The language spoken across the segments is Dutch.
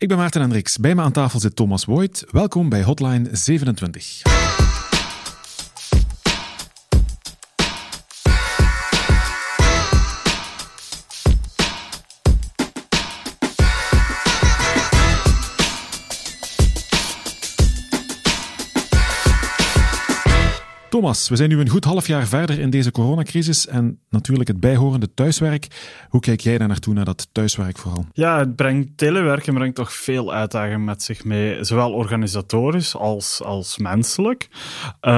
Ik ben Maarten Hendricks. Bij me aan tafel zit Thomas Voigt. Welkom bij Hotline 27. Thomas, we zijn nu een goed half jaar verder in deze coronacrisis en natuurlijk het bijhorende thuiswerk. Hoe kijk jij daar naartoe, naar dat thuiswerk vooral? Ja, het brengt, telewerken brengt toch veel uitdagingen met zich mee, zowel organisatorisch als, als menselijk. Uh,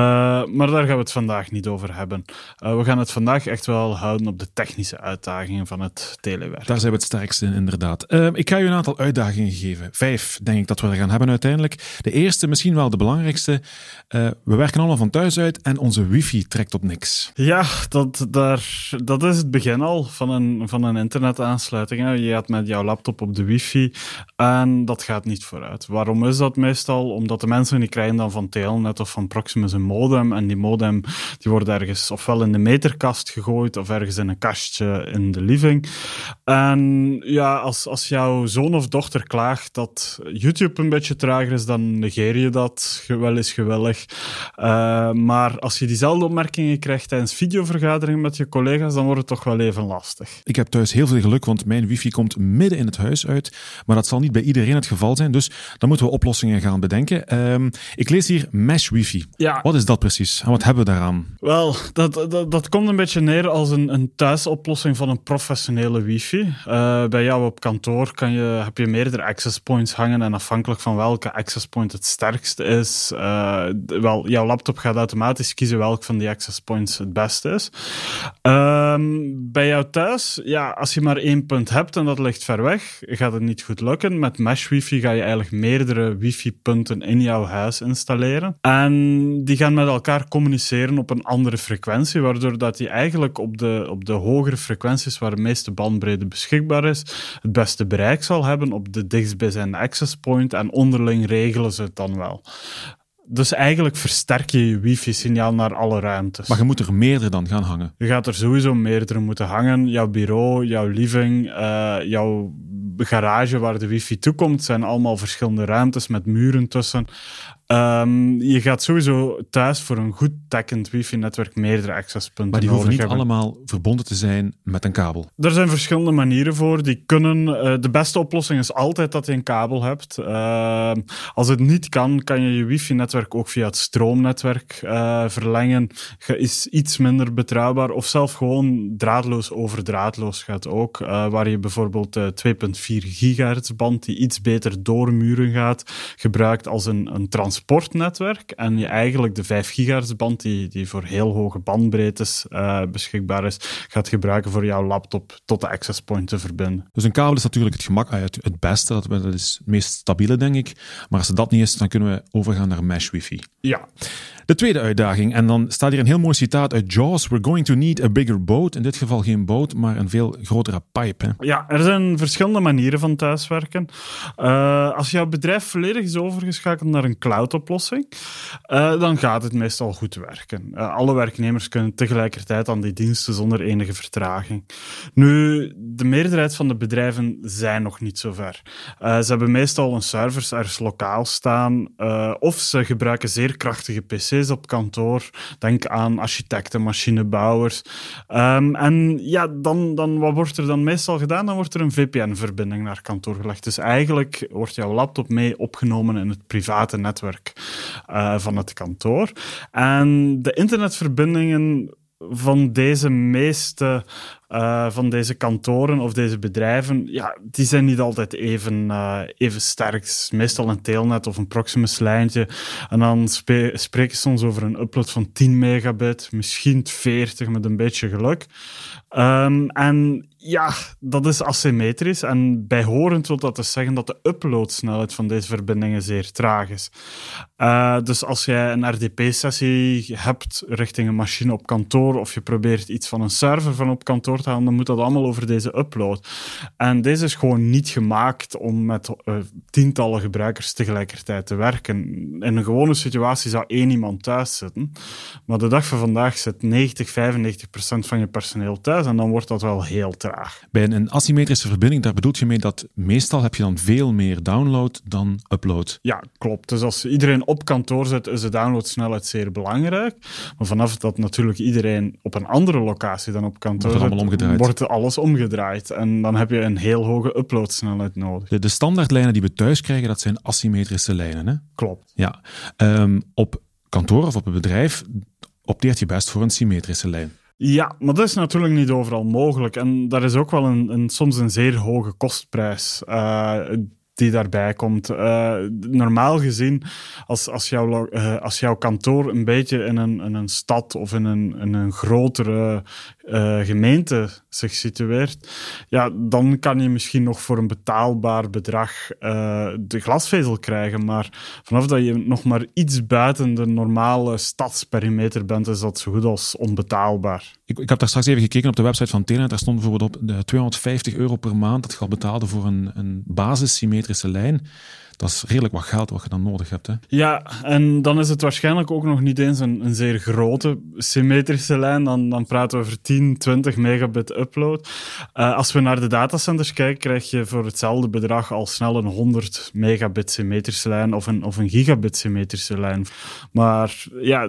maar daar gaan we het vandaag niet over hebben. Uh, we gaan het vandaag echt wel houden op de technische uitdagingen van het telewerk. Daar zijn we het sterkste in, inderdaad. Uh, ik ga je een aantal uitdagingen geven. Vijf, denk ik dat we er gaan hebben uiteindelijk. De eerste, misschien wel de belangrijkste. we werken allemaal van thuis uit en onze wifi trekt op niks. Ja, dat, daar, dat is het begin al van een, van een internetaansluiting. Je gaat met jouw laptop op de wifi en dat gaat niet vooruit. Waarom is dat meestal? Omdat de mensen die krijgen dan van Telnet of van Proximus een modem en die modem die wordt ergens ofwel in de meterkast gegooid of ergens in een kastje in de living. En ja, als, als jouw zoon of dochter klaagt dat YouTube een beetje trager is, dan negeer je dat wel eens gewillig. Uh, maar als je diezelfde opmerkingen krijgt tijdens videovergaderingen met je collega's, dan wordt het toch wel even lastig. Ik heb thuis heel veel geluk, want mijn wifi komt midden in het huis uit. Maar dat zal niet bij iedereen het geval zijn, dus dan moeten we oplossingen gaan bedenken. Um, ik lees hier mesh wifi. Ja. Wat is dat precies en wat hebben we daaraan? Wel, dat, dat, dat komt een beetje neer als een, een thuisoplossing van een professionele wifi. Uh, bij jou op kantoor kan je, heb je meerdere access points hangen en afhankelijk van welke access point het sterkste is, uh, wel, jouw laptop gaat automatisch kiezen welk van die access points het beste is. Um, bij jou thuis, ja, als je maar één punt hebt en dat ligt ver weg, gaat het niet goed lukken. Met mesh wifi ga je eigenlijk meerdere wifi-punten in jouw huis installeren. En die gaan met elkaar communiceren op een andere frequentie, waardoor dat die eigenlijk op de, op de hogere frequenties waar de meeste bandbreedte beschikbaar is, het beste bereik zal hebben op de dichtstbijzijnde access point en onderling regelen ze het dan wel. Dus eigenlijk versterk je je wifi-signaal naar alle ruimtes. Maar je moet er meerdere dan gaan hangen. Je gaat er sowieso meerdere moeten hangen. Jouw bureau, jouw living, uh, jouw garage waar de wifi toekomt, zijn allemaal verschillende ruimtes met muren tussen. Um, je gaat sowieso thuis voor een goed dekkend wifi-netwerk meerdere accesspunten Maar die hoeven niet allemaal verbonden te zijn met een kabel. Er zijn verschillende manieren voor. Die kunnen, uh, de beste oplossing is altijd dat je een kabel hebt. Uh, als het niet kan, kan je je wifi-netwerk ook via het stroomnetwerk uh, verlengen. Is iets minder betrouwbaar. Of zelf gewoon draadloos over draadloos gaat ook. Uh, waar je bijvoorbeeld 2.4 gigahertz band, die iets beter door muren gaat, gebruikt als een, een transport transportnetwerk en je eigenlijk de 5 gigahertz band, die, die voor heel hoge bandbreedtes uh, beschikbaar is, gaat gebruiken voor jouw laptop tot de access point te verbinden. Dus een kabel is natuurlijk het gemak, het, het beste, dat, dat is het meest stabiele, denk ik. Maar als het dat niet is, dan kunnen we overgaan naar mesh wifi. Ja. De tweede uitdaging, en dan staat hier een heel mooi citaat uit Jaws: We're going to need a bigger boat. In dit geval geen boot, maar een veel grotere pipe. Hè? Ja, er zijn verschillende manieren van thuiswerken. Uh, als jouw bedrijf volledig is overgeschakeld naar een cloud-oplossing, uh, dan gaat het meestal goed werken. Uh, alle werknemers kunnen tegelijkertijd aan die diensten zonder enige vertraging. Nu, de meerderheid van de bedrijven zijn nog niet zo ver. ze hebben meestal een servers ergens lokaal staan, of ze gebruiken zeer krachtige PC's op kantoor. Denk aan architecten, machinebouwers. Um, en ja, dan, dan, wat wordt er dan meestal gedaan? Dan wordt er een VPN-verbinding naar kantoor gelegd. Dus eigenlijk wordt jouw laptop mee opgenomen in het private netwerk uh, van het kantoor. En de internetverbindingen van deze meeste uh, van deze kantoren of deze bedrijven, ja, die zijn niet altijd even, uh, even sterk. Meestal een Telnet of een Proximus-lijntje. En dan spreken ze soms over een upload van 10 megabit, misschien 40 met een beetje geluk. Um, en ja, dat is asymmetrisch. En bijhorend wil dat dus zeggen dat de uploadsnelheid van deze verbindingen zeer traag is. Uh, dus als jij een RDP-sessie hebt richting een machine op kantoor, of je probeert iets van een server van op kantoor gaan, dan moet dat allemaal over deze upload. En deze is gewoon niet gemaakt om met uh, tientallen gebruikers tegelijkertijd te werken. In een gewone situatie zou één iemand thuis zitten, maar de dag van vandaag zit 90, 95 procent van je personeel thuis en dan wordt dat wel heel traag. Bij een asymmetrische verbinding, daar bedoelt je mee dat meestal heb je dan veel meer download dan upload. Ja, klopt. Dus als iedereen op kantoor zit, is de downloadsnelheid zeer belangrijk. Maar vanaf dat natuurlijk iedereen op een andere locatie dan op kantoor zit, wordt alles omgedraaid. En dan heb je een heel hoge uploadsnelheid nodig. De, de standaardlijnen die we thuis krijgen, dat zijn asymmetrische lijnen. Hè? Klopt. Ja. Um, op kantoor of op een bedrijf opteert je best voor een symmetrische lijn. Ja, maar dat is natuurlijk niet overal mogelijk. En daar is ook wel een, een soms een zeer hoge kostprijs. Uh, die daarbij komt. Uh, normaal gezien, als, als, jouw, uh, als jouw kantoor een beetje in een, in een stad of in een, in een grotere uh, gemeente zich situeert, ja, dan kan je misschien nog voor een betaalbaar bedrag de glasvezel krijgen. Maar vanaf dat je nog maar iets buiten de normale stadsperimeter bent, is dat zo goed als onbetaalbaar. Ik, ik heb daar straks even gekeken op de website van Telenet. Daar stond bijvoorbeeld op de 250 euro per maand dat je al betaalde voor een, een basissymmetrie lijn dat is redelijk wat geld wat je dan nodig hebt. Hè? Ja, en dan is het waarschijnlijk ook nog niet eens een, een zeer grote symmetrische lijn. Dan, dan praten we over 10, 20 megabit upload. Uh, als we naar de datacenters kijken, krijg je voor hetzelfde bedrag al snel een 100 megabit symmetrische lijn of een, of een gigabit symmetrische lijn. Maar ja,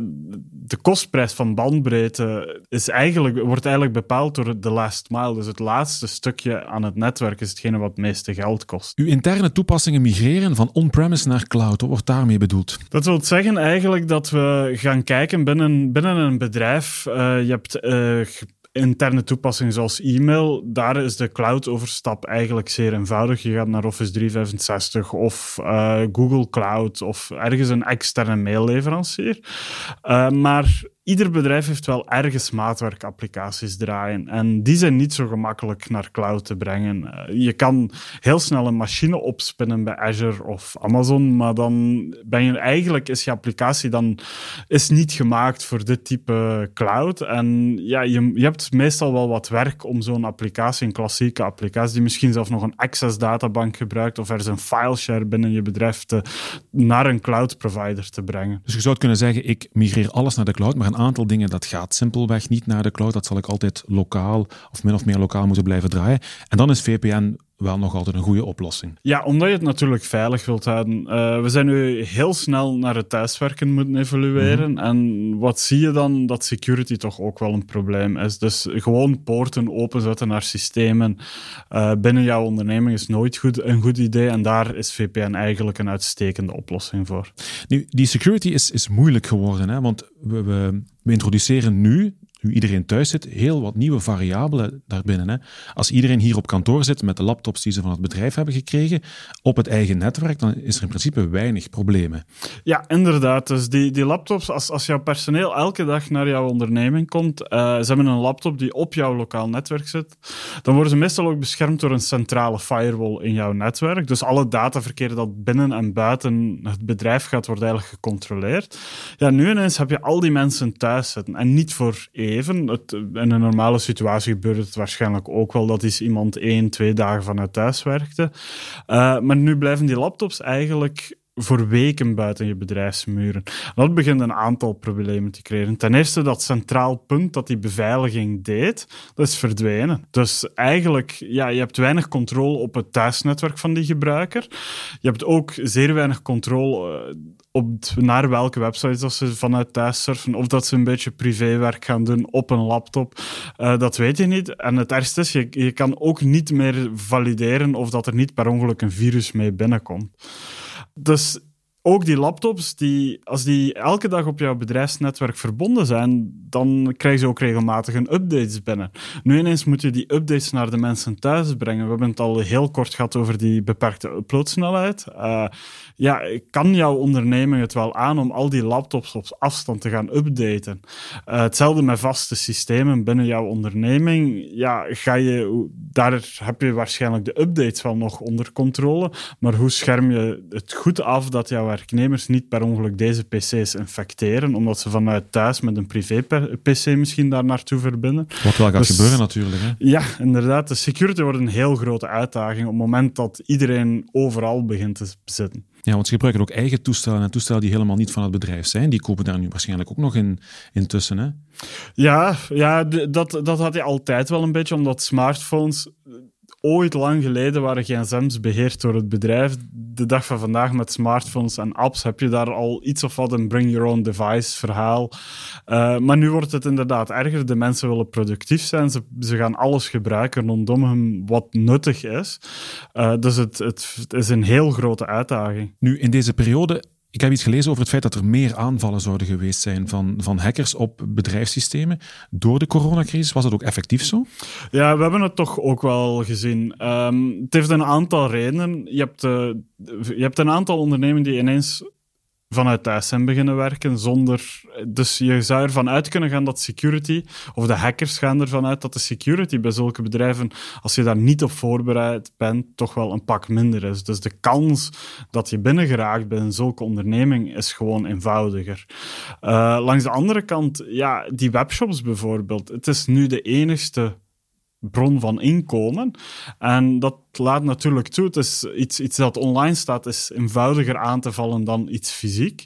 de kostprijs van bandbreedte is eigenlijk, wordt eigenlijk bepaald door de last mile. Dus het laatste stukje aan het netwerk is hetgene wat het meeste geld kost. Uw interne toepassingen migreren van on-premise naar cloud. Wat wordt daarmee bedoeld? Dat wil zeggen eigenlijk dat we gaan kijken binnen, binnen een bedrijf. Uh, je hebt uh, interne toepassingen zoals e-mail, daar is de cloud-overstap eigenlijk zeer eenvoudig. Je gaat naar Office 365 of uh, Google Cloud of ergens een externe mailleverancier. Maar ieder bedrijf heeft wel ergens maatwerkapplicaties draaien. En die zijn niet zo gemakkelijk naar cloud te brengen. Eh, je kan heel snel een machine opspinnen bij Azure of Amazon, maar dan ben je eigenlijk is je applicatie dan is niet gemaakt voor dit type cloud. En ja, je, je hebt meestal wel wat werk om zo'n applicatie, een klassieke applicatie, die misschien zelfs nog een Access databank gebruikt of er is een fileshare binnen je bedrijf te, naar een cloud provider te brengen. Dus je zou kunnen zeggen, ik migreer alles naar de cloud, maar aantal dingen dat gaat simpelweg niet naar de cloud. Dat zal ik altijd lokaal of min of meer lokaal moeten blijven draaien. En dan is VPN wel nog altijd een goede oplossing. Ja, omdat je het natuurlijk veilig wilt houden. Uh, we zijn nu heel snel naar het thuiswerken moeten evalueren. Mhm. En wat zie je dan? Dat security toch ook wel een probleem is. Dus gewoon poorten openzetten naar systemen uh, binnen jouw onderneming is nooit goed, een goed idee. En daar is VPN eigenlijk een uitstekende oplossing voor. Nu, die security is, is moeilijk geworden, hè? want we, we, we introduceren nu nu iedereen thuis zit, heel wat nieuwe variabelen daarbinnen. Hè. Als iedereen hier op kantoor zit met de laptops die ze van het bedrijf hebben gekregen, op het eigen netwerk, dan is er in principe weinig problemen. Ja, inderdaad. Dus die, die laptops, als, als jouw personeel elke dag naar jouw onderneming komt, uh, ze hebben een laptop die op jouw lokaal netwerk zit, dan worden ze meestal ook beschermd door een centrale firewall in jouw netwerk. Dus alle dataverkeer dat binnen en buiten het bedrijf gaat, wordt eigenlijk gecontroleerd. Ja, nu ineens heb je al die mensen thuis zitten en niet voor één in een normale situatie gebeurt het waarschijnlijk ook wel dat is iemand één, twee dagen vanuit thuis werkte. Uh, maar nu blijven die laptops eigenlijk voor weken buiten je bedrijfsmuren. Dat begint een aantal problemen te creëren. Ten eerste, dat centraal punt dat die beveiliging deed, dat is verdwenen. Dus eigenlijk, ja, je hebt weinig controle op het thuisnetwerk van die gebruiker. Je hebt ook zeer weinig controle eh, naar welke websites dat ze vanuit thuis surfen, of dat ze een beetje privéwerk gaan doen op een laptop. Uh, dat weet je niet. En het ergste is, je, je kan ook niet meer valideren of dat er niet per ongeluk een virus mee binnenkomt. Dus ook die laptops, die, als die elke dag op jouw bedrijfsnetwerk verbonden zijn, dan krijg je ook regelmatig een updates binnen. Nu ineens moet je die updates naar de mensen thuis brengen. We hebben het al heel kort gehad over die beperkte uploadsnelheid. Uh, ja, kan jouw onderneming het wel aan om al die laptops op afstand te gaan updaten? Uh, hetzelfde met vaste systemen binnen jouw onderneming. Ja, ga je, daar heb je waarschijnlijk de updates wel nog onder controle, maar hoe scherm je het goed af dat jouw werknemers niet per ongeluk deze PC's infecteren, omdat ze vanuit thuis met een privé-PC misschien daar naartoe verbinden. Wat wel gaat dus, gebeuren natuurlijk. Hè? Ja, inderdaad. De security wordt een heel grote uitdaging op het moment dat iedereen overal begint te zitten. Ja, want ze gebruiken ook eigen toestellen en toestellen die helemaal niet van het bedrijf zijn. Die kopen daar nu waarschijnlijk ook nog in, intussen. Hè? Ja, ja dat, dat had je altijd wel een beetje, omdat smartphones ooit lang geleden waren gsm's beheerd door het bedrijf. De dag van vandaag met smartphones en apps heb je daar al iets of wat een bring your own device verhaal. Uh, maar nu wordt het inderdaad erger. De mensen willen productief zijn. Ze, ze gaan alles gebruiken rondom hem wat nuttig is. Uh, dus het, het is een heel grote uitdaging. Nu, in deze periode ik heb iets gelezen over het feit dat er meer aanvallen zouden geweest zijn van, van hackers op bedrijfssystemen. Door de coronacrisis was het ook effectief zo? Ja, we hebben het toch ook wel gezien. Um, het heeft een aantal redenen. Je hebt, uh, je hebt een aantal ondernemingen die ineens vanuit zijn beginnen werken zonder... Dus je zou ervan uit kunnen gaan dat security, of de hackers gaan ervan uit dat de security bij zulke bedrijven, als je daar niet op voorbereid bent, toch wel een pak minder is. Dus de kans dat je binnengeraakt bij een zulke onderneming is gewoon eenvoudiger. Uh, langs de andere kant, ja, die webshops bijvoorbeeld. Het is nu de enigste bron van inkomen. En dat laat natuurlijk toe. Het is iets, dat online staat, is eenvoudiger aan te vallen dan iets fysiek.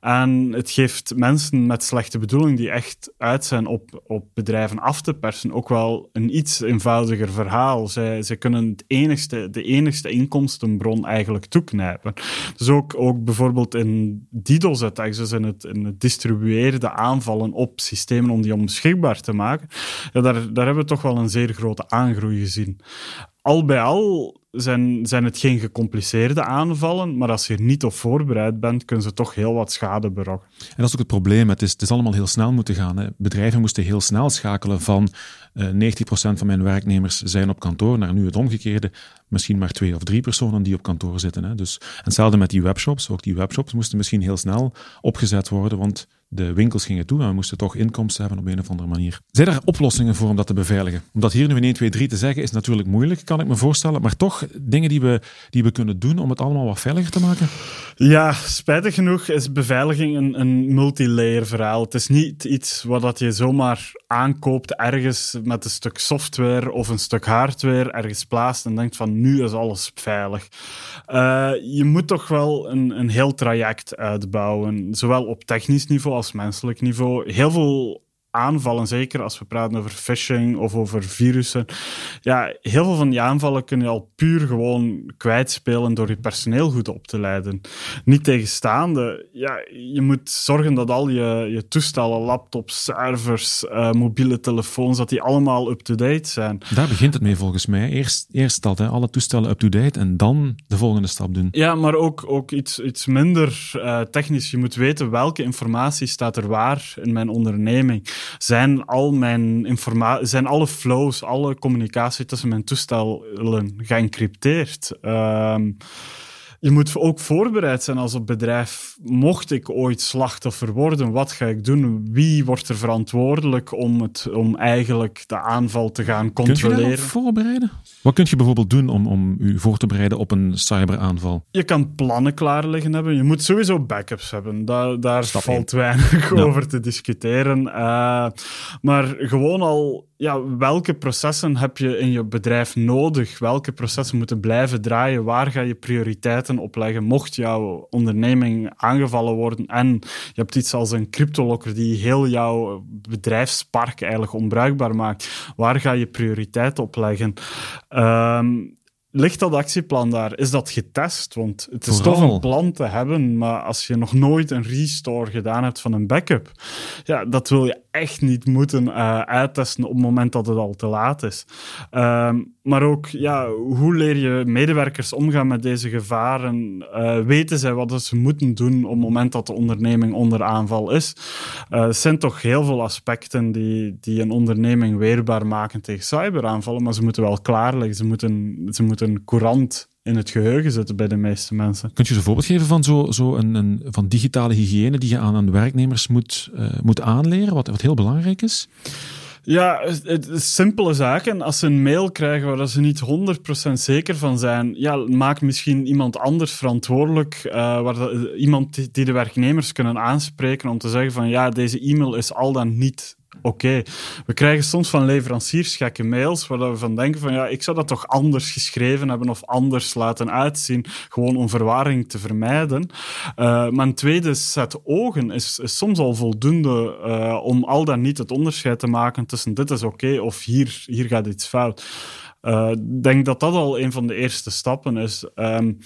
En het geeft mensen met slechte bedoeling die echt uit zijn op, op bedrijven af te persen, ook wel een iets eenvoudiger verhaal. Zij, zij kunnen het enigste, de enigste inkomstenbron eigenlijk toeknijpen. Dus ook, ook bijvoorbeeld in DDoS-attacks, dus in het, in het distribueerde aanvallen op systemen om die onbeschikbaar te maken, daar, daar hebben we toch wel een zeer grote aangroei gezien al bij al zijn, zijn het geen gecompliceerde aanvallen, maar als je er niet op voorbereid bent, kunnen ze toch heel wat schade berokkenen. En dat is ook het probleem. Het is, het is allemaal heel snel moeten gaan. Hè. Bedrijven moesten heel snel schakelen van uh, eh, 90% van mijn werknemers zijn op kantoor naar nu het omgekeerde. Misschien maar twee of drie personen die op kantoor zitten. Hè. Dus, en hetzelfde met die webshops. Ook die webshops moesten misschien heel snel opgezet worden, want de winkels gingen toe en we moesten toch inkomsten hebben op een of andere manier. Zijn er oplossingen voor om dat te beveiligen? Om dat hier nu in 1, 2, 3 te zeggen is natuurlijk moeilijk, kan ik me voorstellen. Maar toch dingen die we, die we kunnen doen om het allemaal wat veiliger te maken? Ja, spijtig genoeg is beveiliging een, een multilayer verhaal. Het is niet iets wat je zomaar aankoopt ergens met een stuk software of een stuk hardware ergens plaatst en denkt van nu is alles veilig. Uh, je moet toch wel een, een heel traject uitbouwen, zowel op technisch niveau als menselijk niveau. Heel veel aanvallen, zeker als we praten over phishing of over virussen. Ja, heel veel van die aanvallen kun je al puur gewoon kwijtspelen door je personeel goed op te leiden. Niet tegenstaande, ja, je moet zorgen dat al je, je toestellen, laptops, servers, uh, mobiele telefoons, dat die allemaal up-to-date zijn. Daar begint het mee volgens mij. Eerst, eerst dat, hè, alle toestellen up-to-date en dan de volgende stap doen. Ja, maar ook, ook iets, iets minder uh, technisch. Je moet weten welke informatie staat er waar in mijn onderneming zijn al mijn informatie, zijn alle flows, alle communicatie tussen mijn toestellen geëncrypteerd. Um, je moet ook voorbereid zijn als een bedrijf. Mocht ik ooit slachtoffer worden, wat ga ik doen? Wie wordt er verantwoordelijk om, het, om eigenlijk de aanval te gaan controleren? Kun je voorbereiden? Wat kun je bijvoorbeeld doen om, om u voor te bereiden op een cyberaanval? Je kan plannen klaar liggen hebben. Je moet sowieso backups hebben. Daar, daar valt weinig over te discussiëren. Uh, maar gewoon al ja, welke processen heb je in je bedrijf nodig? Welke processen moeten blijven draaien? Waar ga je prioriteiten op leggen? Mocht jouw onderneming aangevallen worden en je hebt iets als een cryptolocker die heel jouw bedrijfspark eigenlijk onbruikbaar maakt, waar ga je prioriteit op leggen? Um, ligt dat actieplan daar? Is dat getest? Want het is toch een plan te hebben, maar als je nog nooit een restore gedaan hebt van een backup, ja, dat wil je echt niet moeten uh, uittesten op het moment dat het al te laat is. Ehm, maar ook, ja, hoe leer je medewerkers omgaan met deze gevaren? Uh, weten zij wat ze moeten doen op het moment dat de onderneming onder aanval is? Er zijn toch heel veel aspecten die, die een onderneming weerbaar maken tegen cyberaanvallen, maar ze moeten wel klaarleggen. Ze moeten, ze moeten courant in het geheugen zitten bij de meeste mensen. Kunt je een voorbeeld geven van, zo, zo een, van digitale hygiëne die je aan, aan werknemers moet, uh, moet aanleren, wat, wat heel belangrijk is? Ja, het, simpele zaken. Als ze een mail krijgen waar ze niet 100% zeker van zijn, ja, maak misschien iemand anders verantwoordelijk. Uh, waar iemand die de werknemers kunnen aanspreken om te zeggen van ja, deze e-mail is al dan niet oké. We krijgen soms van leveranciers gekke mails waar we van denken van ja, ik zou dat toch anders geschreven hebben of anders laten uitzien, gewoon om verwarring te vermijden. Uh, maar een tweede set ogen is, soms al voldoende uh, om al dan niet het onderscheid te maken tussen dit is oké of hier, hier gaat iets fout. Eh, ik denk dat dat al een van de eerste stappen is. Um,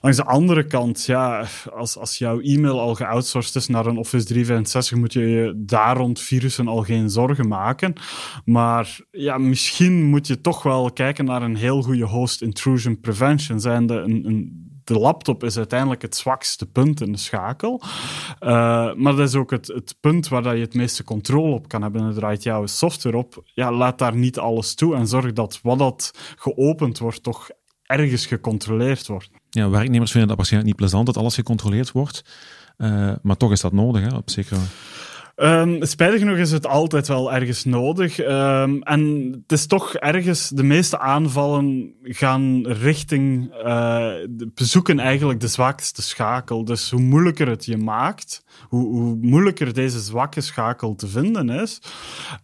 langs de andere kant, ja, als, als jouw e-mail al geoutsourced is naar een Office 365, moet je je daar rond virussen al geen zorgen maken. Maar ja, misschien moet je toch wel kijken naar een heel goede host intrusion prevention. Zijnde een, een de laptop is uiteindelijk het zwakste punt in de schakel. Uh, maar dat is ook het, het punt waar dat je het meeste controle op kan hebben. En draait jouw software op. Ja, laat daar niet alles toe en zorg dat wat dat geopend wordt toch ergens gecontroleerd wordt. Ja, werknemers vinden dat waarschijnlijk niet plezant dat alles gecontroleerd wordt. Uh, maar toch is dat nodig, hè, op zekere Um, spijtig genoeg is het altijd wel ergens nodig. Um, en het is toch ergens, de meeste aanvallen gaan richting, uh, bezoeken eigenlijk de zwakste schakel. Dus hoe moeilijker het je maakt, hoe, hoe moeilijker deze zwakke schakel te vinden is,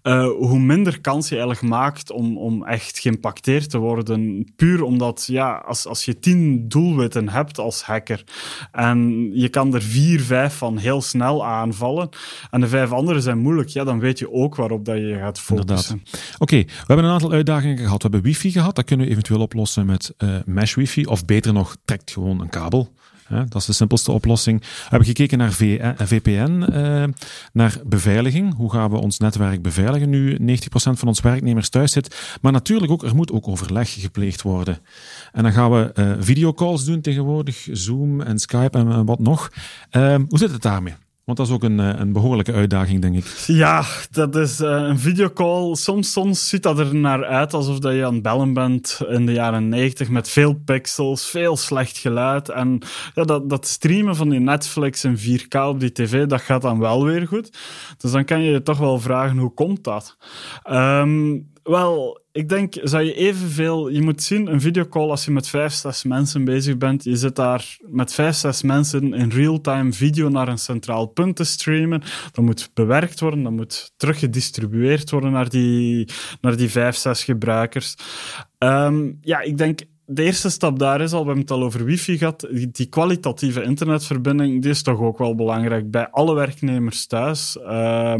uh, hoe minder kans je eigenlijk maakt om, om echt geïmpacteerd te worden. Puur omdat, ja, als, als je tien doelwitten hebt als hacker en je kan er vier, vijf van heel snel aanvallen en de vijf andere zijn moeilijk, ja, dan weet je ook waarop dat je gaat focussen. Oké, we hebben een aantal uitdagingen gehad. We hebben wifi gehad, dat kunnen we eventueel oplossen met uh, mesh wifi. Of beter nog, trekt gewoon een kabel. dat is de simpelste oplossing. We hebben gekeken naar VPN, uh, eh, naar beveiliging. Hoe gaan we ons netwerk beveiligen nu 90% van onze werknemers thuis zit? Maar natuurlijk ook, er moet ook overleg gepleegd worden. En dan gaan we uh, videocalls doen tegenwoordig, Zoom en Skype en wat nog. hoe zit het daarmee? Want dat is ook een, eh, een behoorlijke uitdaging, denk ik. Ja, dat is uh, een videocall. Soms, soms ziet dat er naar uit alsof dat je aan het bellen bent in de jaren 90 met veel pixels, veel slecht geluid. En ja, dat, dat streamen van die Netflix en 4K op die tv, dat gaat dan wel weer goed. Dus dan kan je je toch wel vragen, hoe komt dat? Um, wel, ik denk, zou je evenveel... Je moet zien, een videocall, als je met vijf, zes mensen bezig bent, je zit daar met vijf, zes mensen in real-time video naar een centraal punt te streamen. Dat moet bewerkt worden, dat moet teruggedistribueerd worden naar die, naar die vijf, zes gebruikers. Um, ja, ik denk de eerste stap daar is al, we hebben het al over wifi gehad, die, kwalitatieve internetverbinding, die is toch ook wel belangrijk bij alle werknemers thuis. Uh,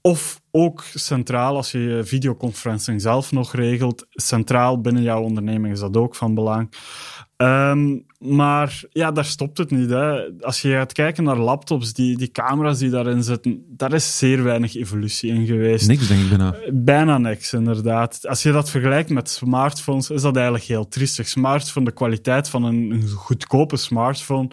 of ook centraal, als je videoconferencing zelf nog regelt, centraal binnen jouw onderneming is dat ook van belang. Um, maar ja, daar stopt het niet. Hè. Als je gaat kijken naar laptops, die, die camera's die daarin zitten, daar is zeer weinig evolutie in geweest. Niks, denk ik bijna. Bijna niks, inderdaad. Als je dat vergelijkt met smartphones, is dat eigenlijk heel triestig. Smartphone, de kwaliteit van een, een goedkope smartphone,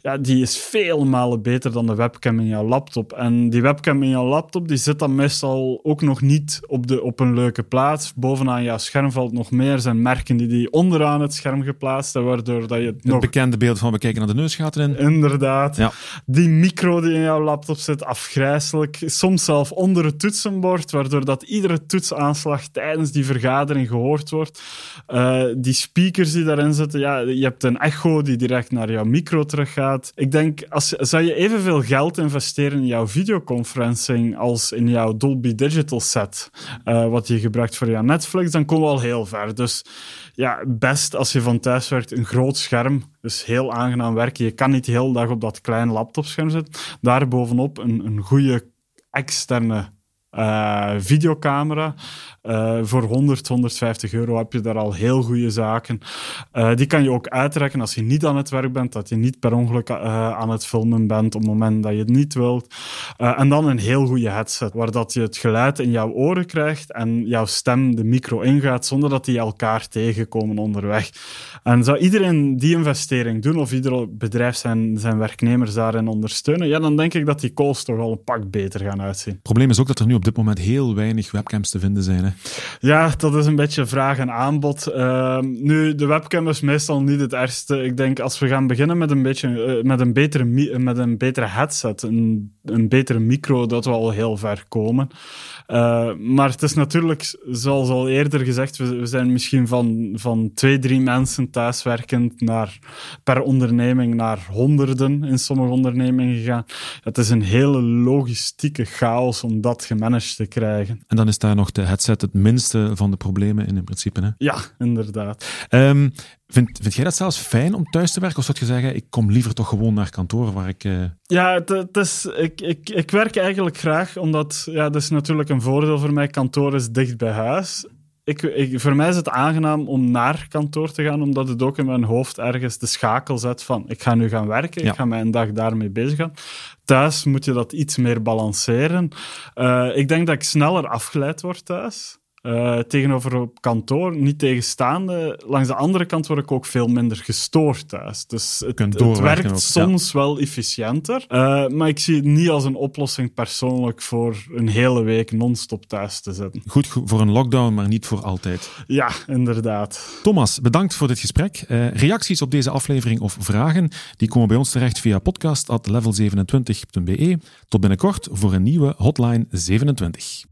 ja, die is veel malen beter dan de webcam in jouw laptop. En die webcam in jouw laptop, die zit dan meestal ook nog niet op, de, op een leuke plaats. Bovenaan jouw scherm valt nog meer. zijn merken die die onderaan het scherm geplaatst waardoor dat je het bekende beeld van we kijken naar de neusgaten in. Inderdaad. Ja. Die micro die in jouw laptop zit, afgrijselijk. Soms zelf onder het toetsenbord, waardoor dat iedere toetsaanslag tijdens die vergadering gehoord wordt. Uh, die speakers die daarin zitten, ja, je hebt een echo die direct naar jouw micro teruggaat. Ik denk, als, zou je evenveel geld investeren in jouw videoconferencing als in jouw Dolby Digital set, uh, wat je gebruikt voor jouw Netflix, dan komen we al heel ver. Dus ja, best als je van thuis werkt, een groot scherm. Dus heel aangenaam werken. Je kan niet de hele dag op dat kleine laptopscherm zitten. Daarbovenop een, een goede externe uh, videocamera. Uh, voor 100, 150 euro heb je daar al heel goede zaken. Uh, die kan je ook uitrekken als je niet aan het werk bent, dat je niet per ongeluk aan het filmen bent op het moment dat je het niet wilt. en dan een heel goede headset, waar dat je het geluid in jouw oren krijgt en jouw stem de micro ingaat, zonder dat die elkaar tegenkomen onderweg. En zou iedereen die investering doen, of ieder bedrijf zijn, zijn werknemers daarin ondersteunen, ja, dan denk ik dat die calls toch wel een pak beter gaan uitzien. Het probleem is ook dat er nu op op dit moment heel weinig webcams te vinden zijn. Hè? Ja, dat is een beetje vraag en aanbod. Ehm, nu, de webcam is meestal niet het ergste. Ik denk als we gaan beginnen met een, beetje, eh, met een, betere, met een betere headset, een, een betere micro, dat we al heel ver komen. Uh, maar het is natuurlijk, zoals al eerder gezegd, we, we, zijn misschien van, van twee, drie mensen thuiswerkend naar, per onderneming naar honderden in sommige ondernemingen gegaan. Het is een hele logistieke chaos om dat gemanaged te krijgen. En dan is daar nog de headset het minste van de problemen in, in principe. Hè? Ja, inderdaad. Um, Vind, vind jij dat zelfs fijn om thuis te werken? Of zou je zeggen, ik kom liever toch gewoon naar kantoor waar ik... Uh... Ja, het, het, is, ik, ik, ik werk eigenlijk graag, omdat ja, dat is natuurlijk een voordeel voor mij. Kantoor is dicht bij huis. Ik, ik, voor mij is het aangenaam om naar kantoor te gaan, omdat het ook in mijn hoofd ergens de schakel zet van ik ga nu gaan werken, ik ga mijn dag daarmee bezig gaan. Thuis moet je dat iets meer balanceren. Uh, ik denk dat ik sneller afgeleid word thuis. Uh, tegenover op kantoor, niet tegenstaande. Langs de andere kant word ik ook veel minder gestoord thuis. Dus het, het werkt soms wel efficiënter. Uh, maar ik zie het niet als een oplossing persoonlijk voor een hele week non-stop thuis te zitten. Goed voor een lockdown, maar niet voor altijd. Ja, inderdaad. Thomas, bedankt voor dit gesprek. Uh, reacties op deze aflevering of vragen, die komen bij ons terecht via podcast.level27.be. Tot binnenkort voor een nieuwe Hotline 27.